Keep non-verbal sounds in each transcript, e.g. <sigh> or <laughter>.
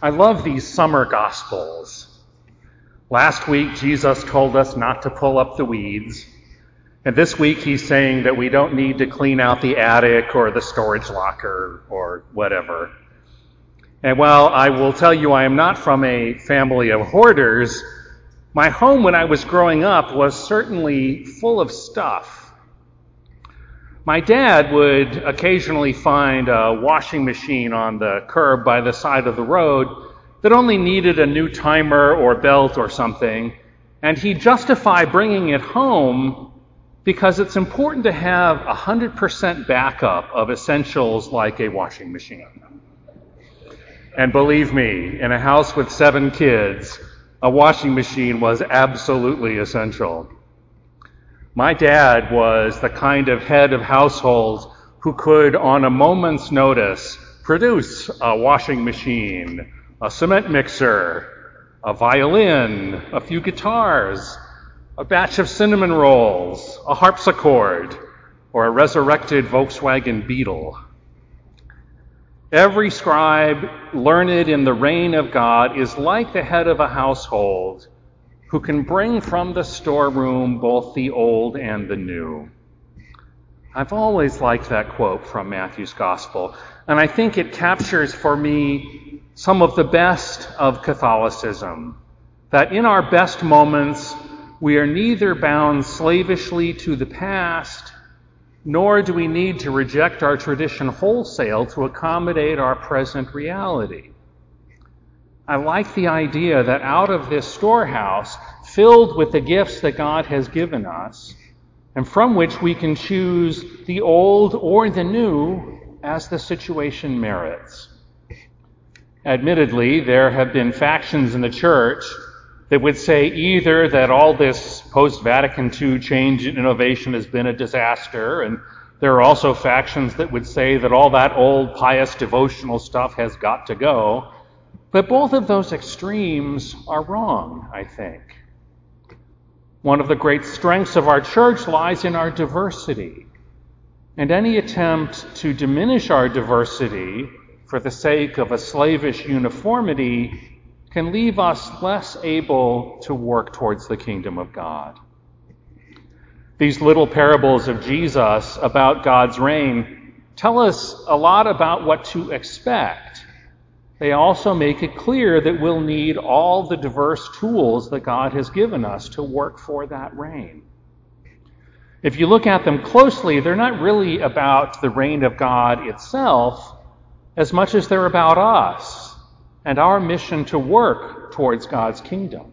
I love these summer gospels. Last week, Jesus told us not to pull up the weeds. And this week, he's saying that we don't need to clean out the attic or the storage locker or whatever. And while I will tell you I am not from a family of hoarders, my home when I was growing up was certainly full of stuff. My dad would occasionally find a washing machine on the curb by the side of the road that only needed a new timer or belt or something, and he'd justify bringing it home because it's important to have 100% backup of essentials like a washing machine. And believe me, in a house with seven kids, a washing machine was absolutely essential. My dad was the kind of head of household who could, on a moment's notice, produce a washing machine, a cement mixer, a violin, a few guitars, a batch of cinnamon rolls, a harpsichord, or a resurrected Volkswagen Beetle. Every scribe learned in the reign of God is like the head of a household who can bring from the storeroom both the old and the new. I've always liked that quote from Matthew's Gospel, and I think it captures for me some of the best of Catholicism. That in our best moments, we are neither bound slavishly to the past nor do we need to reject our tradition wholesale to accommodate our present reality. I like the idea that out of this storehouse, filled with the gifts that God has given us, and from which we can choose the old or the new as the situation merits. Admittedly, there have been factions in the church that would say either that all this post Vatican II change and innovation has been a disaster, and there are also factions that would say that all that old pious devotional stuff has got to go. But both of those extremes are wrong, I think. One of the great strengths of our church lies in our diversity. And any attempt to diminish our diversity for the sake of a slavish uniformity can leave us less able to work towards the kingdom of God. These little parables of Jesus about God's reign tell us a lot about what to expect. They also make it clear that we'll need all the diverse tools that God has given us to work for that reign. If you look at them closely, they're not really about the reign of God itself as much as they're about us and our mission to work towards God's kingdom.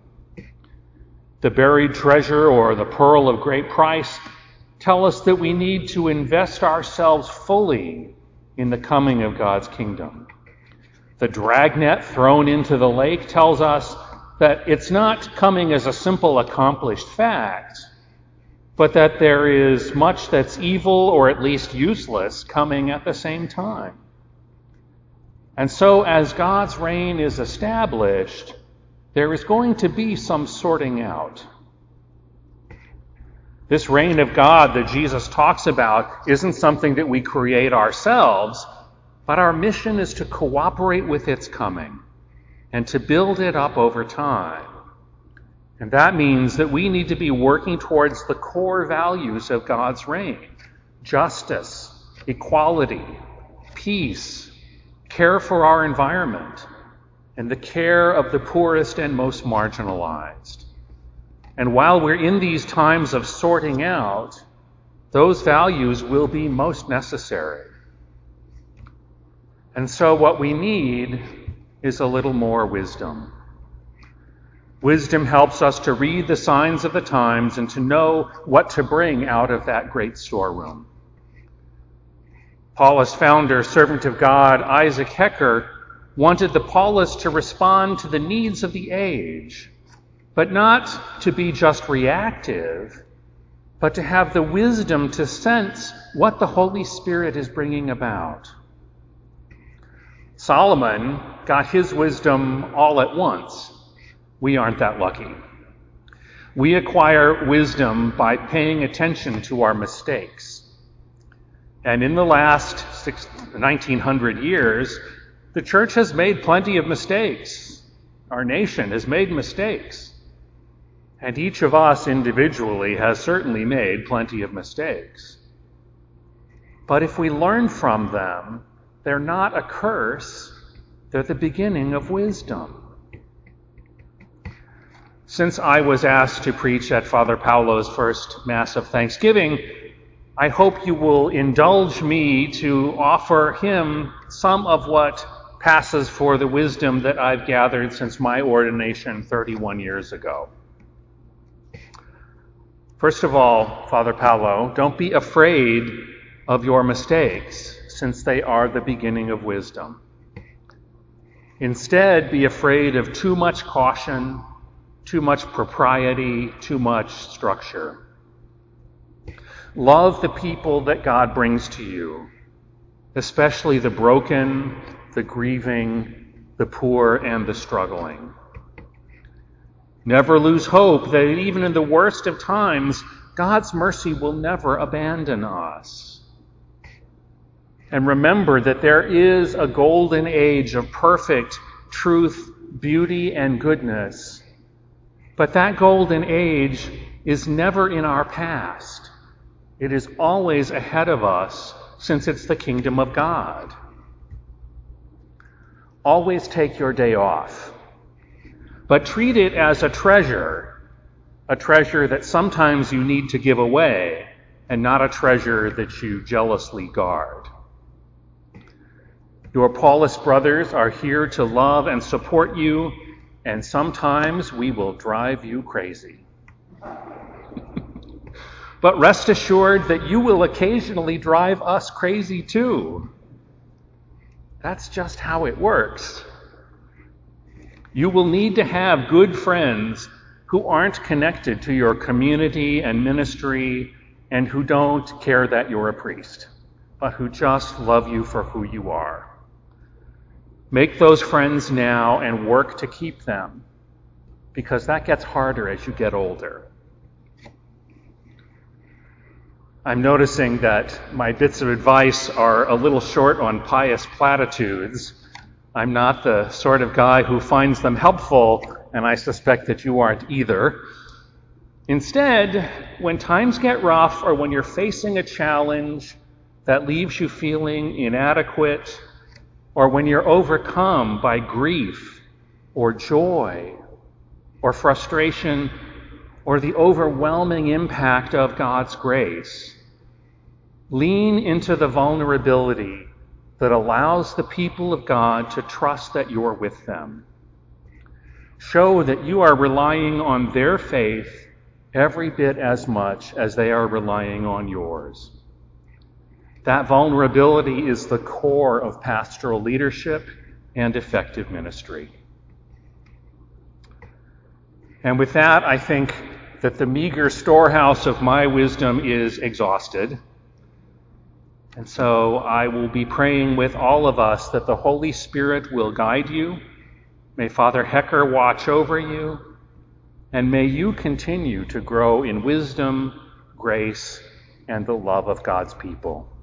The buried treasure or the pearl of great price tell us that we need to invest ourselves fully in the coming of God's kingdom. The dragnet thrown into the lake tells us that it's not coming as a simple accomplished fact, but that there is much that's evil or at least useless coming at the same time. And so, as God's reign is established, there is going to be some sorting out. This reign of God that Jesus talks about isn't something that we create ourselves, but our mission is to cooperate with its coming and to build it up over time. And that means that we need to be working towards the core values of God's reign justice, equality, peace, care for our environment, and the care of the poorest and most marginalized. And while we're in these times of sorting out, those values will be most necessary. And so, what we need is a little more wisdom. Wisdom helps us to read the signs of the times and to know what to bring out of that great storeroom. Paulist founder, servant of God, Isaac Hecker, wanted the Paulists to respond to the needs of the age, but not to be just reactive, but to have the wisdom to sense what the Holy Spirit is bringing about. Solomon got his wisdom all at once. We aren't that lucky. We acquire wisdom by paying attention to our mistakes. And in the last six, 1900 years, The church has made plenty of mistakes. Our nation has made mistakes. And each of us individually has certainly made plenty of mistakes. But if we learn from them, they're not a curse, they're the beginning of wisdom. Since I was asked to preach at Father Paulo's first Mass of Thanksgiving, I hope you will indulge me to offer him some of what passes for the wisdom that I've gathered since my ordination 31 years ago. First of all, Father Paulo, don't be afraid of your mistakes, since they are the beginning of wisdom. Instead, be afraid of too much caution, too much propriety, too much structure. Love the people that God brings to you, especially the broken, the grieving, the poor, and the struggling. Never lose hope that even in the worst of times, God's mercy will never abandon us. And remember that there is a golden age of perfect truth, beauty, and goodness. But that golden age is never in our past. It is always ahead of us since it's the kingdom of God. Always take your day off, but treat it as a treasure, a treasure that sometimes you need to give away, and not a treasure that you jealously guard. Your Paulist brothers are here to love and support you, and sometimes we will drive you crazy. <laughs> but rest assured that you will occasionally drive us crazy too. That's just how it works. You will need to have good friends who aren't connected to your community and ministry and who don't care that you're a priest, but who just love you for who you are. Make those friends now and work to keep them because that gets harder as you get older. I'm noticing that my bits of advice are a little short on pious platitudes. I'm not the sort of guy who finds them helpful, and I suspect that you aren't either. Instead, when times get rough or when you're facing a challenge that leaves you feeling inadequate or when you're overcome by grief or joy or frustration or the overwhelming impact of God's grace. Lean into the vulnerability that allows the people of God to trust that you're with them. Show that you are relying on their faith every bit as much as they are relying on yours. That vulnerability is the core of pastoral leadership and effective ministry. And with that, I think that the meager storehouse of my wisdom is exhausted. And so I will be praying with all of us that the Holy Spirit will guide you. May Father Hecker watch over you. And may you continue to grow in wisdom, grace, and the love of God's people.